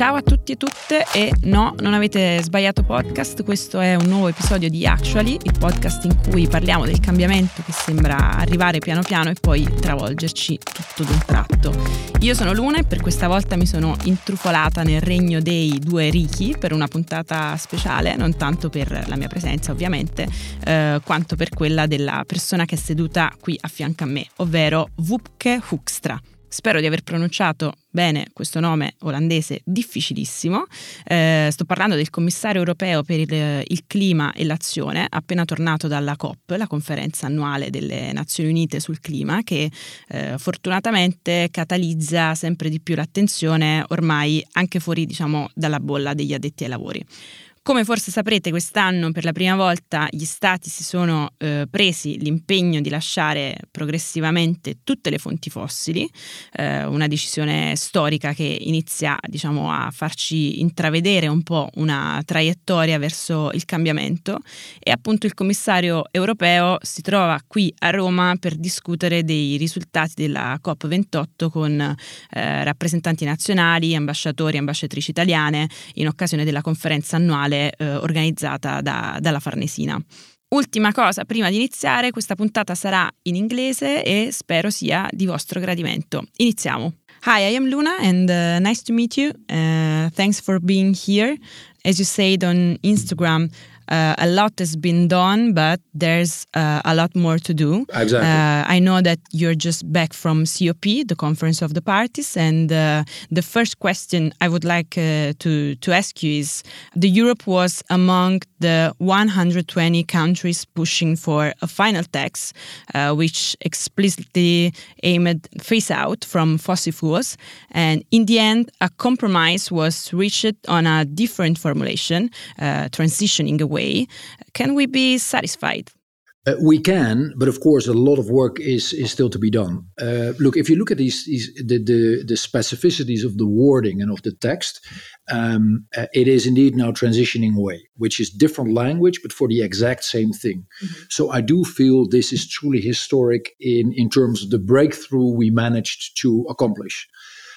Ciao a tutti e tutte e no, non avete sbagliato podcast, questo è un nuovo episodio di Actually, il podcast in cui parliamo del cambiamento che sembra arrivare piano piano e poi travolgerci tutto d'un tratto. Io sono Luna e per questa volta mi sono intrufolata nel regno dei due ricchi per una puntata speciale, non tanto per la mia presenza ovviamente, eh, quanto per quella della persona che è seduta qui a fianco a me, ovvero Wupke Hoekstra. Spero di aver pronunciato bene questo nome olandese difficilissimo. Eh, sto parlando del commissario europeo per il, il, clima e l'azione, appena tornato dalla COP, la conferenza annuale delle Nazioni Unite sul clima, che eh, fortunatamente catalizza sempre di più l'attenzione ormai anche fuori diciamo, dalla bolla degli addetti ai lavori. Come forse saprete, quest'anno per la prima volta gli stati si sono eh, presi l'impegno di lasciare progressivamente tutte le fonti fossili, eh, una decisione storica che inizia diciamo, a farci intravedere un po' una traiettoria verso il cambiamento. E appunto il commissario europeo si trova qui a Roma per discutere dei risultati della COP28 con eh, rappresentanti nazionali, ambasciatori e ambasciatrici italiane in occasione della conferenza annuale eh, organizzata da, dalla Farnesina. Ultima cosa, prima di iniziare, questa puntata sarà in inglese e spero sia di vostro gradimento. Iniziamo. Hi, I am Luna and uh, nice to meet you. Uh, thanks for being here. As you said on Instagram, uh, a lot has been done, but there's uh, a lot more to do. Exactly. Uh, I know that you're just back from COP, the Conference of the Parties, and uh, the first question I would like uh, to to ask you is: the Europe was among the 120 countries pushing for a final text, uh, which explicitly aimed phase out from fossil fuels, and in the end, a compromise was reached on a different formulation, transitioning away way, can we be satisfied? Uh, we can, but of course, a lot of work is is still to be done. Uh, look, if you look at these, these the, the, the specificities of the wording and of the text, um, uh, it is indeed now transitioning away, which is different language, but for the exact same thing. Mm-hmm. So I do feel this is truly historic in in terms of the breakthrough we managed to accomplish.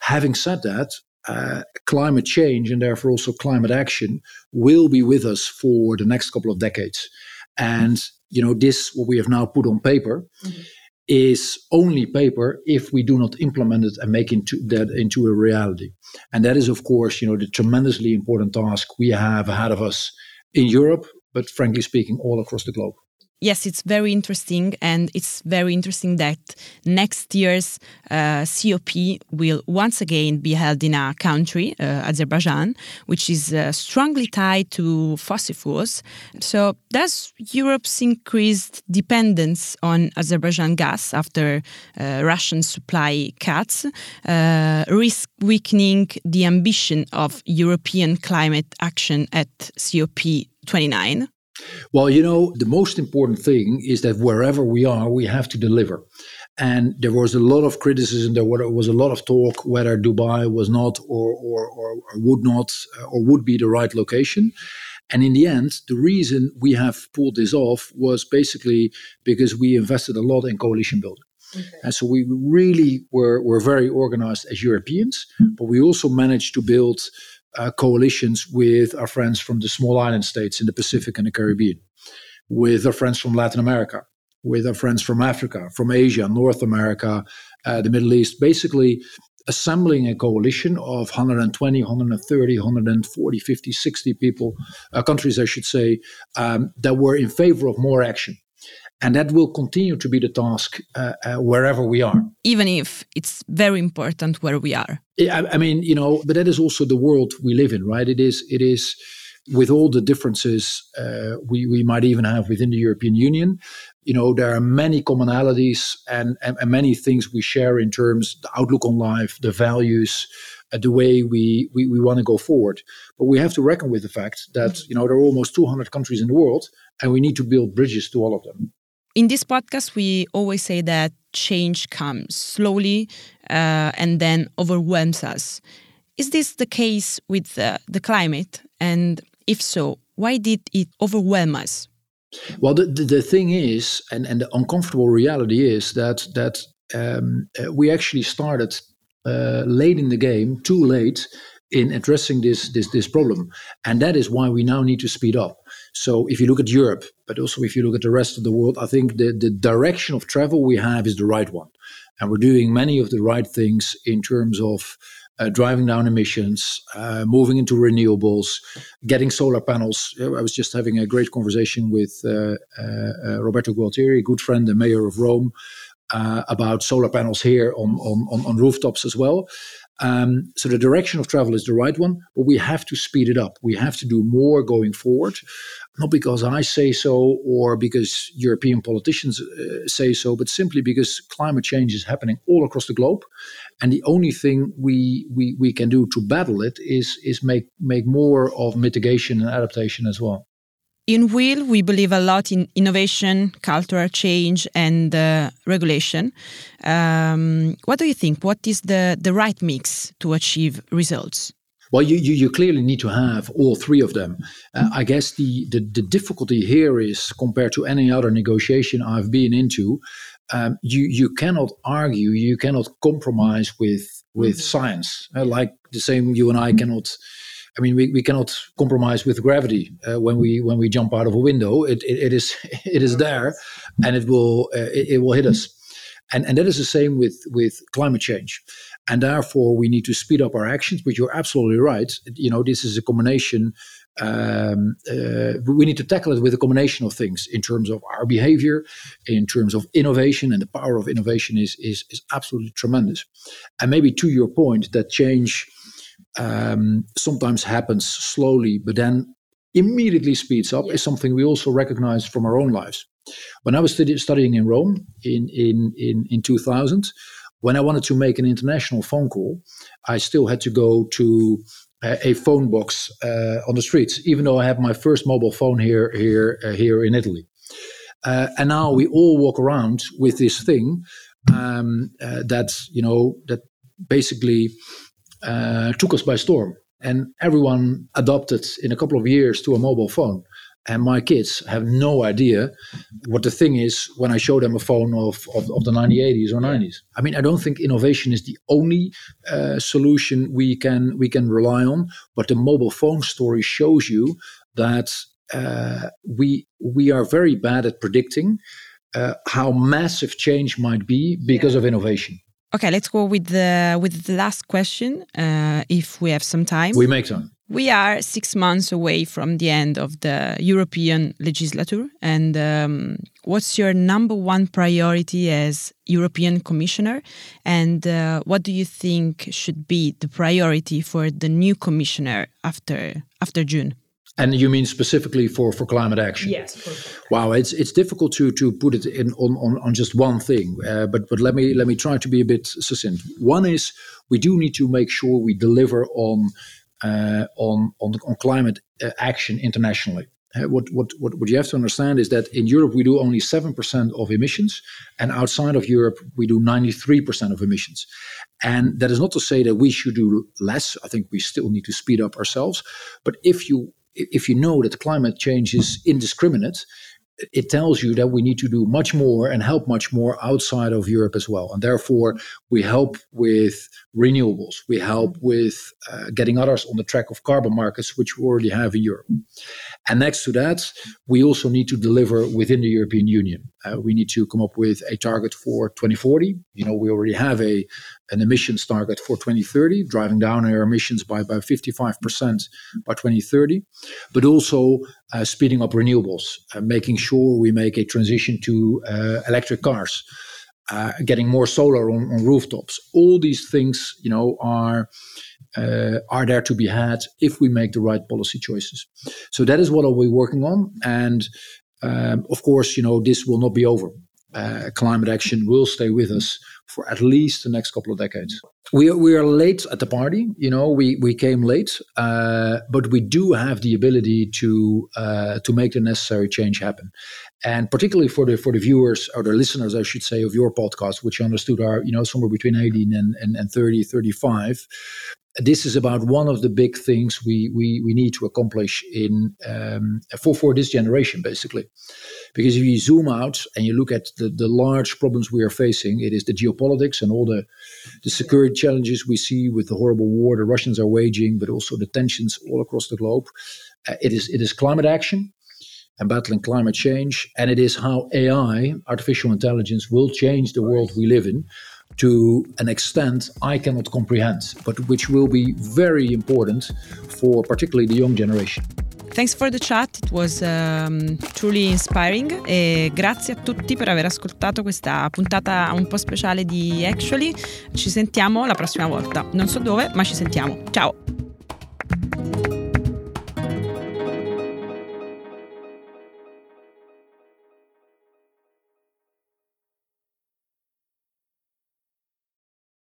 Having said that, uh, climate change and therefore also climate action will be with us for the next couple of decades. And you know, this what we have now put on paper mm-hmm. is only paper if we do not implement it and make into that into a reality. And that is, of course, you know, the tremendously important task we have ahead of us in Europe, but frankly speaking, all across the globe yes, it's very interesting, and it's very interesting that next year's uh, COP will once again be held in a country, uh, Azerbaijan, which is uh, strongly tied to fossil fuels. So, does Europe's increased dependence on Azerbaijan gas after uh, Russian supply cuts uh, risk weakening the ambition of European climate action at COP 29? Well, you know, the most important thing is that wherever we are, we have to deliver. And there was a lot of criticism. There was a lot of talk whether Dubai was not or, or, or, would not uh, or would be the right location. And in the end, the reason we have pulled this off was basically because we invested a lot in coalition building. Okay. And so we really were, were very organized as Europeans, but we also managed to build uh, coalitions with our friends from the small island states in the Pacific and the Caribbean, with our friends from Latin America, with our friends from Africa, from Asia, North America, uh, the Middle East, basically assembling a coalition of 120, 130, 140, 50, 60 people, uh, countries, I should say, um, that were in favor of more action. And that will continue to be the task uh, uh, wherever we are. Even if it's very important where we are. I, I mean, you know, but that is also the world we live in, right? It is, it is, with all the differences uh, we, we might even have within the European Union, you know, there are many commonalities and, and, and many things we share in terms of the outlook on life, the values, uh, the way we, we, we want to go forward. But we have to reckon with the fact that, you know, there are almost 200 countries in the world and we need to build bridges to all of them. In this podcast, we always say that change comes slowly uh, and then overwhelms us. Is this the case with uh, the climate? And if so, why did it overwhelm us? Well, the, the, the thing is, and, and the uncomfortable reality is that that um, uh, we actually started uh, late in the game, too late, in addressing this, this this problem, and that is why we now need to speed up. So if you look at Europe, but also if you look at the rest of the world, I think the the direction of travel we have is the right one, and we're doing many of the right things in terms of. Uh, driving down emissions, uh, moving into renewables, getting solar panels. I was just having a great conversation with uh, uh, uh Roberto Gualtieri, a good friend, the mayor of Rome, uh, about solar panels here on, on, on rooftops as well. Um, so the direction of travel is the right one, but we have to speed it up. We have to do more going forward, not because I say so or because European politicians uh, say so, but simply because climate change is happening all across the globe, and the only thing we we, we can do to battle it is is make make more of mitigation and adaptation as well. In Will, we believe a lot in innovation, cultural change, and uh, regulation. Um, what do you think? What is the, the right mix to achieve results? Well, you, you, you, clearly need to have all three of them. Uh, I guess the, the, the, difficulty here is compared to any other negotiation I've been into, um, you, you cannot argue, you cannot compromise with, with science. Uh, like the same you and I cannot I mean, we, we cannot compromise with gravity uh, when we when we jump out of a window. It, it, it is it is there, and it will uh, it, it, will hit us, and and that is the same with with climate change, and therefore we need to speed up our actions. But you're absolutely right. You know, this is a combination. Um, uh, we need to tackle it with a combination of things in terms of our behavior, in terms of innovation, and the power of innovation is is is absolutely tremendous. And maybe to your point, that change um, sometimes happens slowly, but then immediately speeds up is something we also recognize from our own lives. When I was studi- studying in Rome in, in, in, in 2000, when I wanted to make an international phone call, I still had to go to a, phone box uh, on the streets, even though I had my first mobile phone here here uh, here in Italy. Uh, and now we all walk around with this thing um, uh, that you know that basically uh, took us by storm. And everyone adopted in a couple of years to a mobile phone. And my kids have no idea what the thing is when I show them a phone of, of, of the 1980s or 90s. I mean, I don't think innovation is the only uh, solution we can we can rely on, but the mobile phone story shows you that uh, we we are very bad at predicting uh, how massive change might be because yeah. of innovation. Okay, let's go with the with the last question, uh, if we have some time. We make time. We are six months away from the end of the European legislature, and um, what's your number one priority as European Commissioner? And uh, what do you think should be the priority for the new Commissioner after after June? And you mean specifically for, for climate action? Yes. Wow, it's it's difficult to to put it in on, on, on just one thing, uh, but but let me let me try to be a bit succinct. One is we do need to make sure we deliver on uh, on, on on climate uh, action internationally. Uh, what, what, what, what you have to understand is that in Europe we do only 7% of emissions, and outside of Europe we do 93% of emissions. And that is not to say that we should do less. I think we still need to speed up ourselves. But if you if you know that climate change is indiscriminate, it tells you that we need to do much more and help much more outside of Europe as well. And therefore, we help with renewables, we help with uh, getting others on the track of carbon markets, which we already have in Europe. And next to that, we also need to deliver within the European Union. Uh, we need to come up with a target for 2040. You know, we already have a an emissions target for 2030, driving down our emissions by about 55% by 2030, but also uh, speeding up renewables, uh, making sure we make a transition to uh, electric cars. Uh, getting more solar on, on rooftops. All these things, you know, are uh, are there to be had if we make the right policy choices. So that is what I'll be working on. And um, of course, you know, this will not be over. Uh, climate action will stay with us for at least the next couple of decades. We are, we are late at the party, you know, we, we came late, uh, but we do have the ability to uh, to make the necessary change happen. and particularly for the for the viewers or the listeners, I should say, of your podcast, which I understood are you know somewhere between 18 and, and, and 30, 35. This is about one of the big things we we, we need to accomplish in um, for for this generation, basically. Because if you zoom out and you look at the, the large problems we are facing, it is the geopolitics and all the, the security challenges we see with the horrible war the Russians are waging, but also the tensions all across the globe. Uh, it is it is climate action and battling climate change, and it is how AI, artificial intelligence, will change the world we live in to an extent I cannot comprehend, but which will be very important for particularly the young generation. Thanks for the chat, it was um, truly inspiring e grazie a tutti per aver ascoltato questa puntata un po' speciale di Actually. Ci sentiamo la prossima volta. Non so dove, ma ci sentiamo. Ciao!